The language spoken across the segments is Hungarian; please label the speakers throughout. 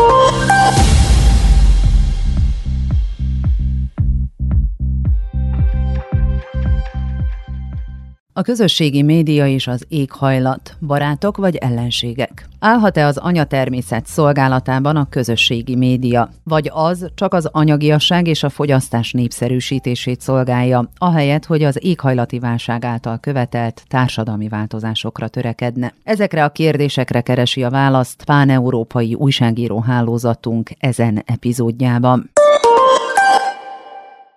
Speaker 1: Oh A közösségi média és az éghajlat, barátok vagy ellenségek? Állhat-e az anyatermészet szolgálatában a közösségi média, vagy az csak az anyagiasság és a fogyasztás népszerűsítését szolgálja, ahelyett, hogy az éghajlati válság által követelt társadalmi változásokra törekedne? Ezekre a kérdésekre keresi a választ pán-európai újságíró hálózatunk ezen epizódjában.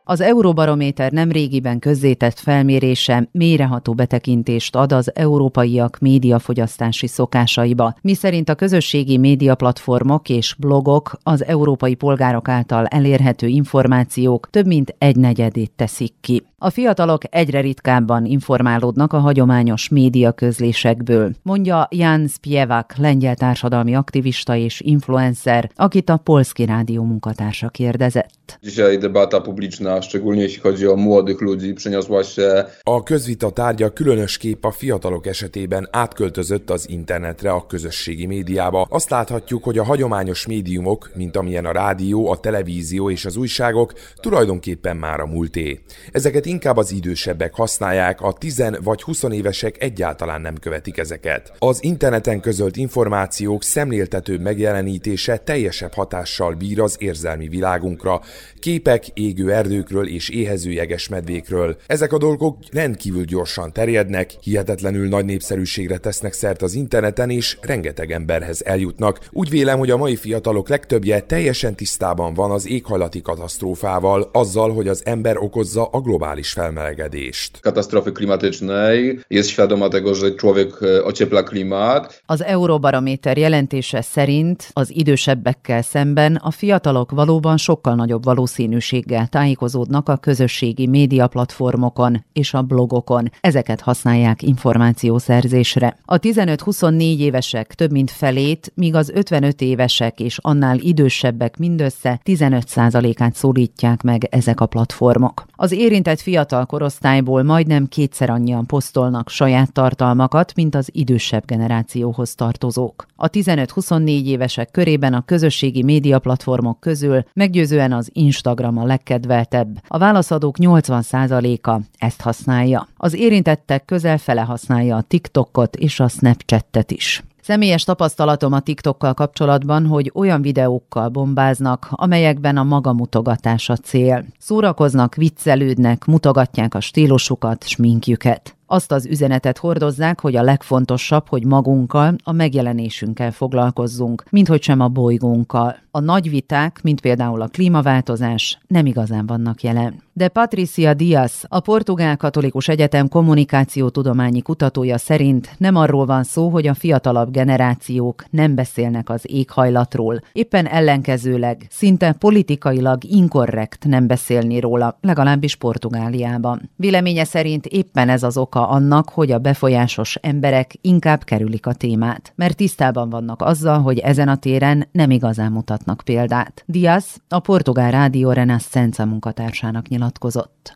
Speaker 1: Az Euróbarométer nem régiben közzétett felmérése méreható betekintést ad az európaiak médiafogyasztási szokásaiba, miszerint a közösségi médiaplatformok és blogok az európai polgárok által elérhető információk több mint egy negyedét teszik ki. A fiatalok egyre ritkábban informálódnak a hagyományos média közlésekből, mondja Jan Spievak, lengyel társadalmi aktivista és influencer, akit a Polski Rádió munkatársa kérdezett.
Speaker 2: Dzisiaj debata publiczna, szczególnie jeśli chodzi o młodych ludzi, przeniosła się...
Speaker 3: A közvita tárgya különösképp a fiatalok esetében átköltözött az internetre, a közösségi médiába. Azt láthatjuk, hogy a hagyományos médiumok, mint amilyen a rádió, a televízió és az újságok, tulajdonképpen már a múlté. Ezeket inkább az idősebbek használják, a 10 vagy 20 évesek egyáltalán nem követik ezeket. Az interneten közölt információk szemléltető megjelenítése teljesebb hatással bír az érzelmi világunkra. Képek égő erdőkről és éhező medvékről. Ezek a dolgok rendkívül gyorsan terjednek, hihetetlenül nagy népszerűségre tesznek szert az interneten, és rengeteg emberhez eljutnak. Úgy vélem, hogy a mai fiatalok legtöbbje teljesen tisztában van az éghajlati katasztrófával, azzal, hogy az ember okozza a globális felmelegedést.
Speaker 2: Katastrofy klimatycznej jest świadoma tego, że człowiek e, ociepla klimat.
Speaker 1: Az Euróbarométer jelentése szerint az idősebbekkel szemben a fiatalok valóban sokkal nagyobb valószínűséggel tájékozódnak a közösségi médiaplatformokon és a blogokon. Ezeket használják információszerzésre. A 15-24 évesek több mint felét, míg az 55 évesek és annál idősebbek mindössze 15%-át szólítják meg ezek a platformok. Az érintett fiatal korosztályból majdnem kétszer annyian posztolnak saját tartalmakat, mint az idősebb generációhoz tartozók. A 15-24 évesek körében a közösségi médiaplatformok közül meggyőzően az Instagram a legkedveltebb. A válaszadók 80%-a ezt használja. Az érintettek közel fele használja a TikTokot és a Snapchatet is. Személyes tapasztalatom a TikTokkal kapcsolatban, hogy olyan videókkal bombáznak, amelyekben a maga mutogatás a cél. Szórakoznak, viccelődnek, mutogatják a stílusukat, sminkjüket azt az üzenetet hordozzák, hogy a legfontosabb, hogy magunkkal, a megjelenésünkkel foglalkozzunk, mint hogy sem a bolygónkkal. A nagy viták, mint például a klímaváltozás, nem igazán vannak jelen. De Patricia Diaz, a Portugál Katolikus Egyetem kommunikációtudományi kutatója szerint nem arról van szó, hogy a fiatalabb generációk nem beszélnek az éghajlatról. Éppen ellenkezőleg, szinte politikailag inkorrekt nem beszélni róla, legalábbis Portugáliában. Véleménye szerint éppen ez az oka oka annak, hogy a befolyásos emberek inkább kerülik a témát, mert tisztában vannak azzal, hogy ezen a téren nem igazán mutatnak példát. Diaz a portugál rádió Renascença munkatársának nyilatkozott.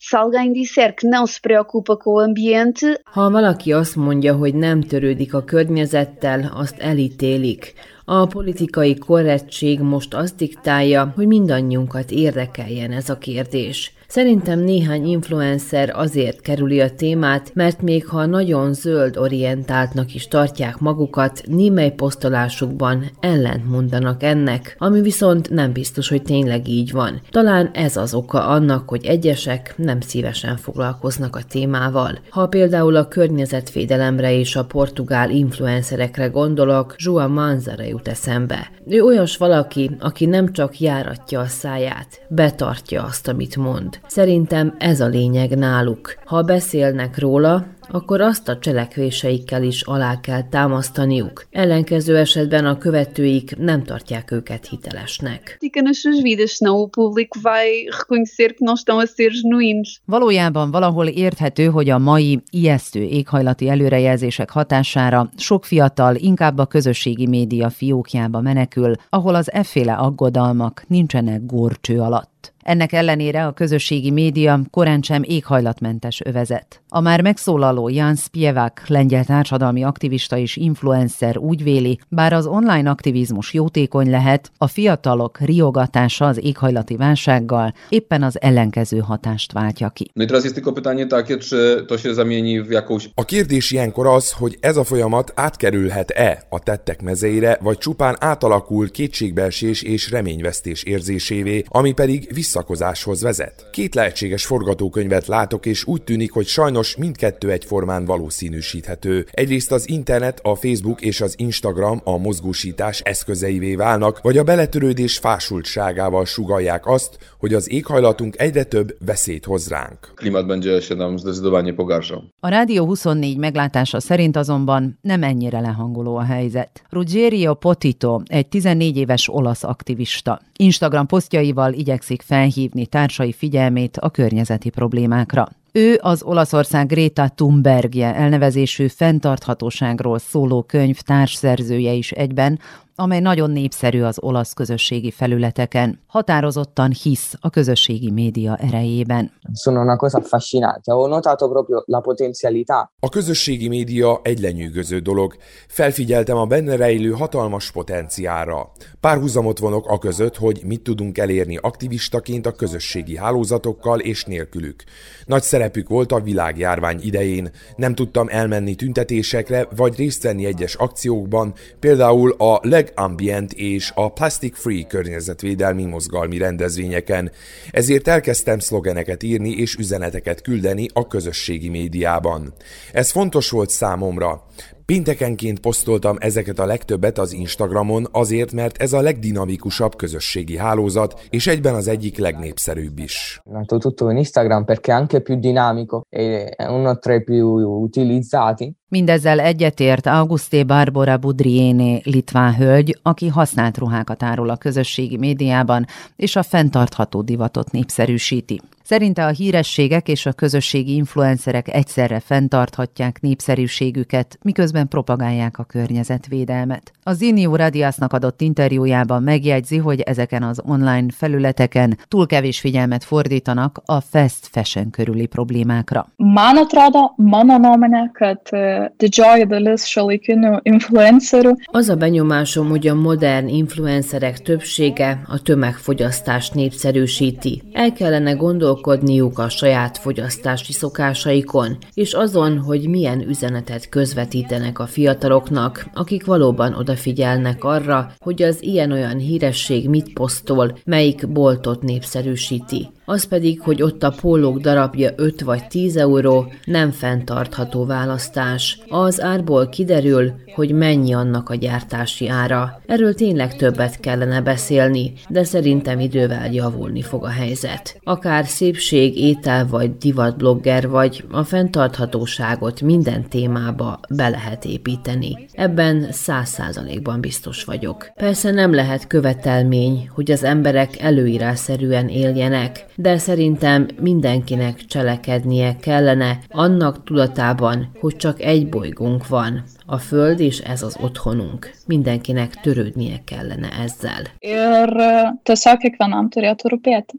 Speaker 4: Ha valaki azt mondja, hogy nem törődik a környezettel, azt elítélik. A politikai korrektség most azt diktálja, hogy mindannyiunkat érdekeljen ez a kérdés. Szerintem néhány influencer azért kerüli a témát, mert még ha nagyon zöld orientáltnak is tartják magukat, némely posztolásukban ellent mondanak ennek, ami viszont nem biztos, hogy tényleg így van. Talán ez az oka annak, hogy egyesek nem szívesen foglalkoznak a témával. Ha például a környezetvédelemre és a portugál influencerekre gondolok, Joa Manzara jut eszembe. Ő olyas valaki, aki nem csak járatja a száját, betartja azt, amit mond. Szerintem ez a lényeg náluk. Ha beszélnek róla, akkor azt a cselekvéseikkel is alá kell támasztaniuk. Ellenkező esetben a követőik nem tartják őket hitelesnek.
Speaker 1: Valójában valahol érthető, hogy a mai ijesztő éghajlati előrejelzések hatására sok fiatal inkább a közösségi média fiókjába menekül, ahol az efféle aggodalmak nincsenek górcső alatt. Ennek ellenére a közösségi média korán sem éghajlatmentes övezet. A már megszólaló Jan Spievak, lengyel társadalmi aktivista és influencer úgy véli, bár az online aktivizmus jótékony lehet, a fiatalok riogatása az éghajlati válsággal éppen az ellenkező hatást váltja ki.
Speaker 3: A kérdés ilyenkor az, hogy ez a folyamat átkerülhet-e a tettek mezeire, vagy csupán átalakul kétségbeesés és reményvesztés érzésévé, ami pedig visszakozáshoz vezet. Két lehetséges forgatókönyvet látok, és úgy tűnik, hogy sajnos mindkettő egyformán valószínűsíthető. Egyrészt az internet, a Facebook és az Instagram a mozgósítás eszközeivé válnak, vagy a beletörődés fásultságával sugalják azt, hogy az éghajlatunk egyre több veszélyt hoz ránk.
Speaker 1: A Rádió 24 meglátása szerint azonban nem ennyire lehangoló a helyzet. Ruggerio Potito, egy 14 éves olasz aktivista. Instagram posztjaival igyekszik felhívni társai figyelmét a környezeti problémákra. Ő az Olaszország Greta Thunbergje elnevezésű fenntarthatóságról szóló könyv társszerzője is egyben, amely nagyon népszerű az olasz közösségi felületeken. Határozottan hisz a közösségi média erejében.
Speaker 5: Sono una cosa affascinante. Ho notato proprio la potenzialità.
Speaker 3: A közösségi média egy lenyűgöző dolog. Felfigyeltem a benne rejlő hatalmas potenciára. Párhuzamot vonok a között, hogy mit tudunk elérni aktivistaként a közösségi hálózatokkal és nélkülük. Nagy szerepük volt a világjárvány idején. Nem tudtam elmenni tüntetésekre vagy részt venni egyes akciókban, például a leg Leg Ambient és a Plastic Free környezetvédelmi mozgalmi rendezvényeken, ezért elkezdtem szlogeneket írni és üzeneteket küldeni a közösségi médiában. Ez fontos volt számomra. Péntekenként posztoltam ezeket a legtöbbet az Instagramon azért, mert ez a legdinamikusabb közösségi hálózat, és egyben az egyik legnépszerűbb is.
Speaker 5: Nato tutto in Instagram perché anche più dinamico e è uno tra i più utilizzati.
Speaker 1: Mindezzel egyetért Augusté Barbara Budriéné litván hölgy, aki használt ruhákat árul a közösségi médiában, és a fenntartható divatot népszerűsíti. Szerinte a hírességek és a közösségi influencerek egyszerre fenntarthatják népszerűségüket, miközben propagálják a környezetvédelmet. A Zinio Radiasnak adott interjújában megjegyzi, hogy ezeken az online felületeken túl kevés figyelmet fordítanak a fast fashion körüli problémákra.
Speaker 6: Man atrodo, mano
Speaker 4: Az a benyomásom, hogy a modern influencerek többsége a tömegfogyasztást népszerűsíti. El kellene gondolkodniuk a saját fogyasztási szokásaikon, és azon, hogy milyen üzenetet közvetítenek a fiataloknak, akik valóban odafigyelnek arra, hogy az ilyen-olyan híresség mit posztol, melyik boltot népszerűsíti az pedig, hogy ott a pólók darabja 5 vagy 10 euró, nem fenntartható választás. Az árból kiderül, hogy mennyi annak a gyártási ára. Erről tényleg többet kellene beszélni, de szerintem idővel javulni fog a helyzet. Akár szépség, étel vagy divatblogger vagy, a fenntarthatóságot minden témába be lehet építeni. Ebben száz százalékban biztos vagyok. Persze nem lehet követelmény, hogy az emberek előírásszerűen éljenek, de szerintem mindenkinek cselekednie kellene annak tudatában, hogy csak egy bolygónk van, a Föld, és ez az otthonunk. Mindenkinek törődnie kellene ezzel.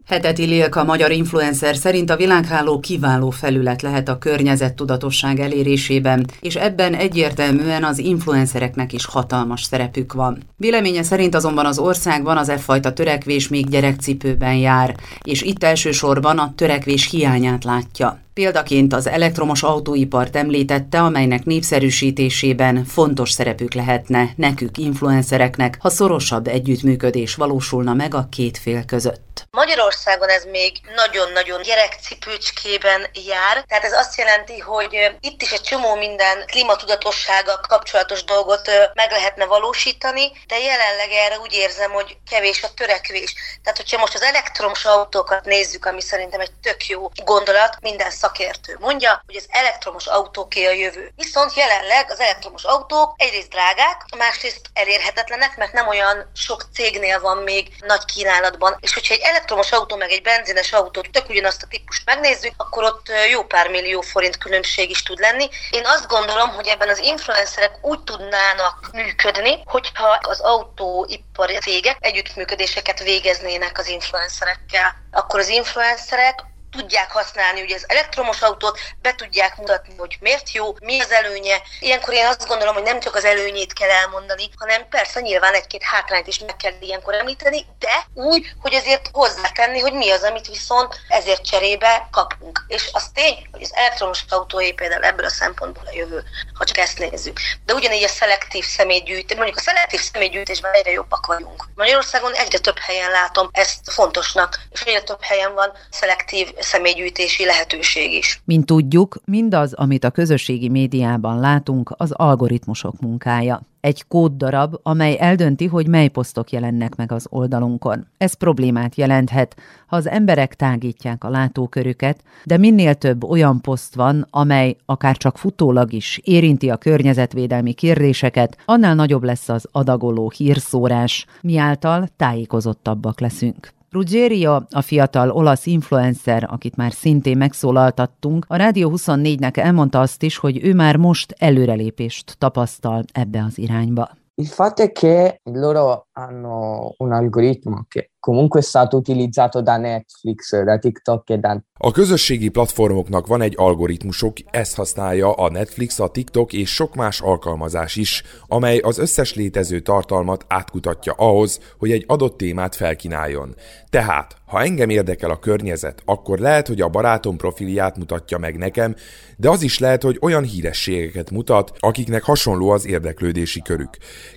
Speaker 1: Heteti Lilka, magyar influencer szerint a világháló kiváló felület lehet a környezettudatosság elérésében, és ebben egyértelműen az influencereknek is hatalmas szerepük van. Véleménye szerint azonban az országban az e fajta törekvés még gyerekcipőben jár, és itt elsősorban a törekvés hiányát látja. Példaként az elektromos autóipart említette, amelynek népszerűsítésében fontos szerepük lehetne nekük, influencereknek, ha szorosabb együttműködés valósulna meg a két fél között.
Speaker 7: Magyarországon ez még nagyon-nagyon gyerekcipőcskében jár, tehát ez azt jelenti, hogy itt is egy csomó minden klímatudatossággal kapcsolatos dolgot meg lehetne valósítani, de jelenleg erre úgy érzem, hogy kevés a törekvés. Tehát, hogyha most az elektromos autókat nézzük, ami szerintem egy tök jó gondolat, minden szak szakértő mondja, hogy az elektromos autóké a jövő. Viszont jelenleg az elektromos autók egyrészt drágák, másrészt elérhetetlenek, mert nem olyan sok cégnél van még nagy kínálatban. És hogyha egy elektromos autó meg egy benzines autót tök ugyanazt a típust megnézzük, akkor ott jó pár millió forint különbség is tud lenni. Én azt gondolom, hogy ebben az influencerek úgy tudnának működni, hogyha az autóipari cégek együttműködéseket végeznének az influencerekkel. Akkor az influencerek tudják használni ugye az elektromos autót, be tudják mutatni, hogy miért jó, mi az előnye. Ilyenkor én azt gondolom, hogy nem csak az előnyét kell elmondani, hanem persze nyilván egy-két hátrányt is meg kell ilyenkor említeni, de úgy, hogy azért hozzátenni, hogy mi az, amit viszont ezért cserébe kapunk. És az tény, hogy az elektromos autóé például ebből a szempontból a jövő, ha csak ezt nézzük. De ugyanígy a szelektív személygyűjtés, mondjuk a szelektív személygyűjtésben egyre jobbak vagyunk. Magyarországon egyre több helyen látom ezt fontosnak, és egyre több helyen van szelektív személygyűjtési lehetőség is.
Speaker 1: Mint tudjuk, mindaz, amit a közösségi médiában látunk, az algoritmusok munkája. Egy kóddarab, amely eldönti, hogy mely posztok jelennek meg az oldalunkon. Ez problémát jelenthet, ha az emberek tágítják a látókörüket, de minél több olyan poszt van, amely akár csak futólag is érinti a környezetvédelmi kérdéseket, annál nagyobb lesz az adagoló hírszórás, miáltal tájékozottabbak leszünk. Ruggerio, a fiatal olasz influencer, akit már szintén megszólaltattunk, a Rádió 24-nek elmondta azt is, hogy ő már most előrelépést tapasztal ebbe az irányba.
Speaker 5: Il fatto è che loro hanno un algoritmo che comunque è stato utilizzato da Netflix, da TikTok e da...
Speaker 3: A közösségi platformoknak van egy algoritmusok, ezt használja a Netflix, a TikTok és sok más alkalmazás is, amely az összes létező tartalmat átkutatja ahhoz, hogy egy adott témát felkínáljon. Tehát, ha engem érdekel a környezet, akkor lehet, hogy a barátom profilját mutatja meg nekem, de az is lehet, hogy olyan hírességeket mutat, akiknek hasonló az érdeklődési körük.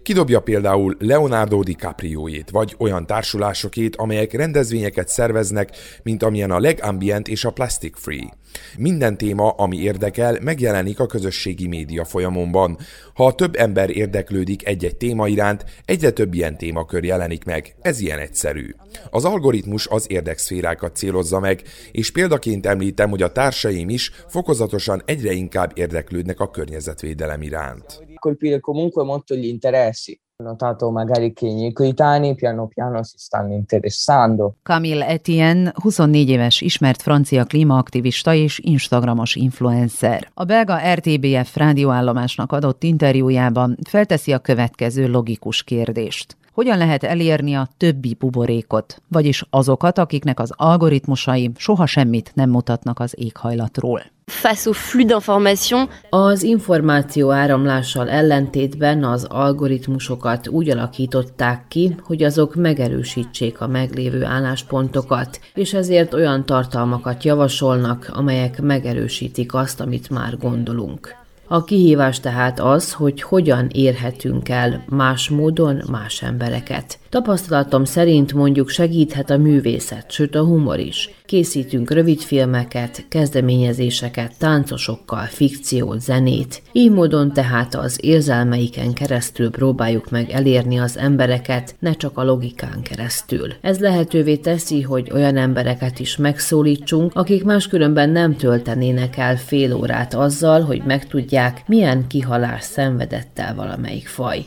Speaker 3: Kidobja például Leonardo DiCaprio-ét, vagy olyan társulásokét, amelyek rendezvényeket szerveznek, mint amilyen a Legambient és a Plastic Free. Minden téma, ami érdekel, megjelenik a közösségi média folyamomban. Ha több ember érdeklődik egy-egy téma iránt, egyre több ilyen témakör jelenik meg. Ez ilyen egyszerű. Az algoritmus az érdekszférákat célozza meg, és példaként említem, hogy a társaim is fokozatosan egyre inkább érdeklődnek a környezetvédelem iránt.
Speaker 5: Colpire comunque molto gli interessi notato magari che i miei coetanei piano piano si stanno interessando.
Speaker 1: Camille Etienne 24 éves ismert francia klímaaktivista és instagramos influencer. A belga RTBF rádióállomásnak adott interjújában felteszi a következő logikus kérdést hogyan lehet elérni a többi buborékot, vagyis azokat, akiknek az algoritmusai soha semmit nem mutatnak az éghajlatról.
Speaker 4: Az információ áramlással ellentétben az algoritmusokat úgy alakították ki, hogy azok megerősítsék a meglévő álláspontokat, és ezért olyan tartalmakat javasolnak, amelyek megerősítik azt, amit már gondolunk. A kihívás tehát az, hogy hogyan érhetünk el más módon más embereket. Tapasztalatom szerint mondjuk segíthet a művészet, sőt a humor is. Készítünk rövidfilmeket, kezdeményezéseket, táncosokkal, fikciót, zenét. Így módon tehát az érzelmeiken keresztül próbáljuk meg elérni az embereket, ne csak a logikán keresztül. Ez lehetővé teszi, hogy olyan embereket is megszólítsunk, akik máskülönben nem töltenének el fél órát azzal, hogy megtudják, milyen kihalás szenvedett el valamelyik faj.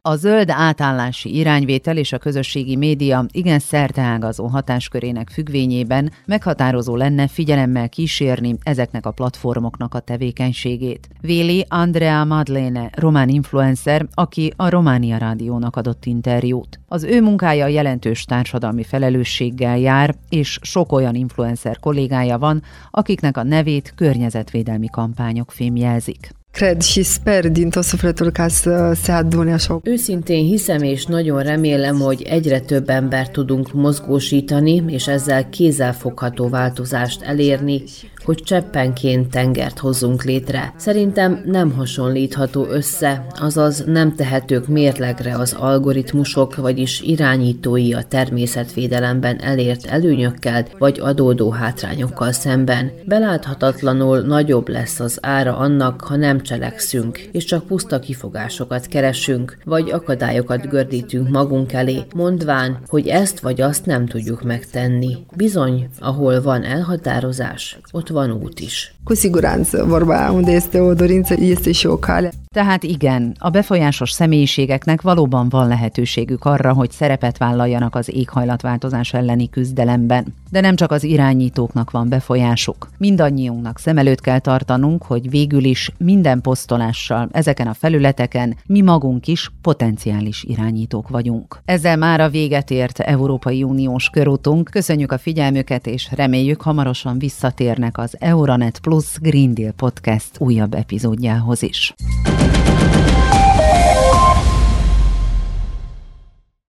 Speaker 1: A zöld átállási irányvétel és a közösségi média igen szerteágazó hatáskörének függvényében meghatározó lenne figyelemmel kísérni ezeknek a platformoknak a tevékenységét. Véli Andrea Madlene, román influencer, aki a Románia Rádiónak adott interjút. Az ő munkája jelentős társadalmi felelősséggel jár, és sok olyan influencer kollégája van, akiknek a nevét környezetvédelmi kampányok fémjelzik.
Speaker 8: Cred și sper din tot sufletul ca să se adune așa.
Speaker 4: Őszintén hiszem és nagyon remélem, hogy egyre több ember tudunk mozgósítani, és ezzel kézzelfogható változást elérni, hogy cseppenként tengert hozzunk létre. Szerintem nem hasonlítható össze, azaz nem tehetők mérlegre az algoritmusok, vagyis irányítói a természetvédelemben elért előnyökkel vagy adódó hátrányokkal szemben. Beláthatatlanul nagyobb lesz az ára annak, ha nem cselekszünk, és csak puszta kifogásokat keresünk, vagy akadályokat gördítünk magunk elé, mondván, hogy ezt vagy azt nem tudjuk megtenni. Bizony, ahol van elhatározás, ott van út is.
Speaker 1: Tehát igen, a befolyásos személyiségeknek valóban van lehetőségük arra, hogy szerepet vállaljanak az éghajlatváltozás elleni küzdelemben. De nem csak az irányítóknak van befolyásuk. Mindannyiunknak szem előtt kell tartanunk, hogy végül is minden posztolással ezeken a felületeken mi magunk is potenciális irányítók vagyunk. Ezzel már a véget ért Európai Uniós körutunk. Köszönjük a figyelmüket, és reméljük hamarosan visszatérnek az Euronet Plus Green Deal Podcast újabb epizódjához is.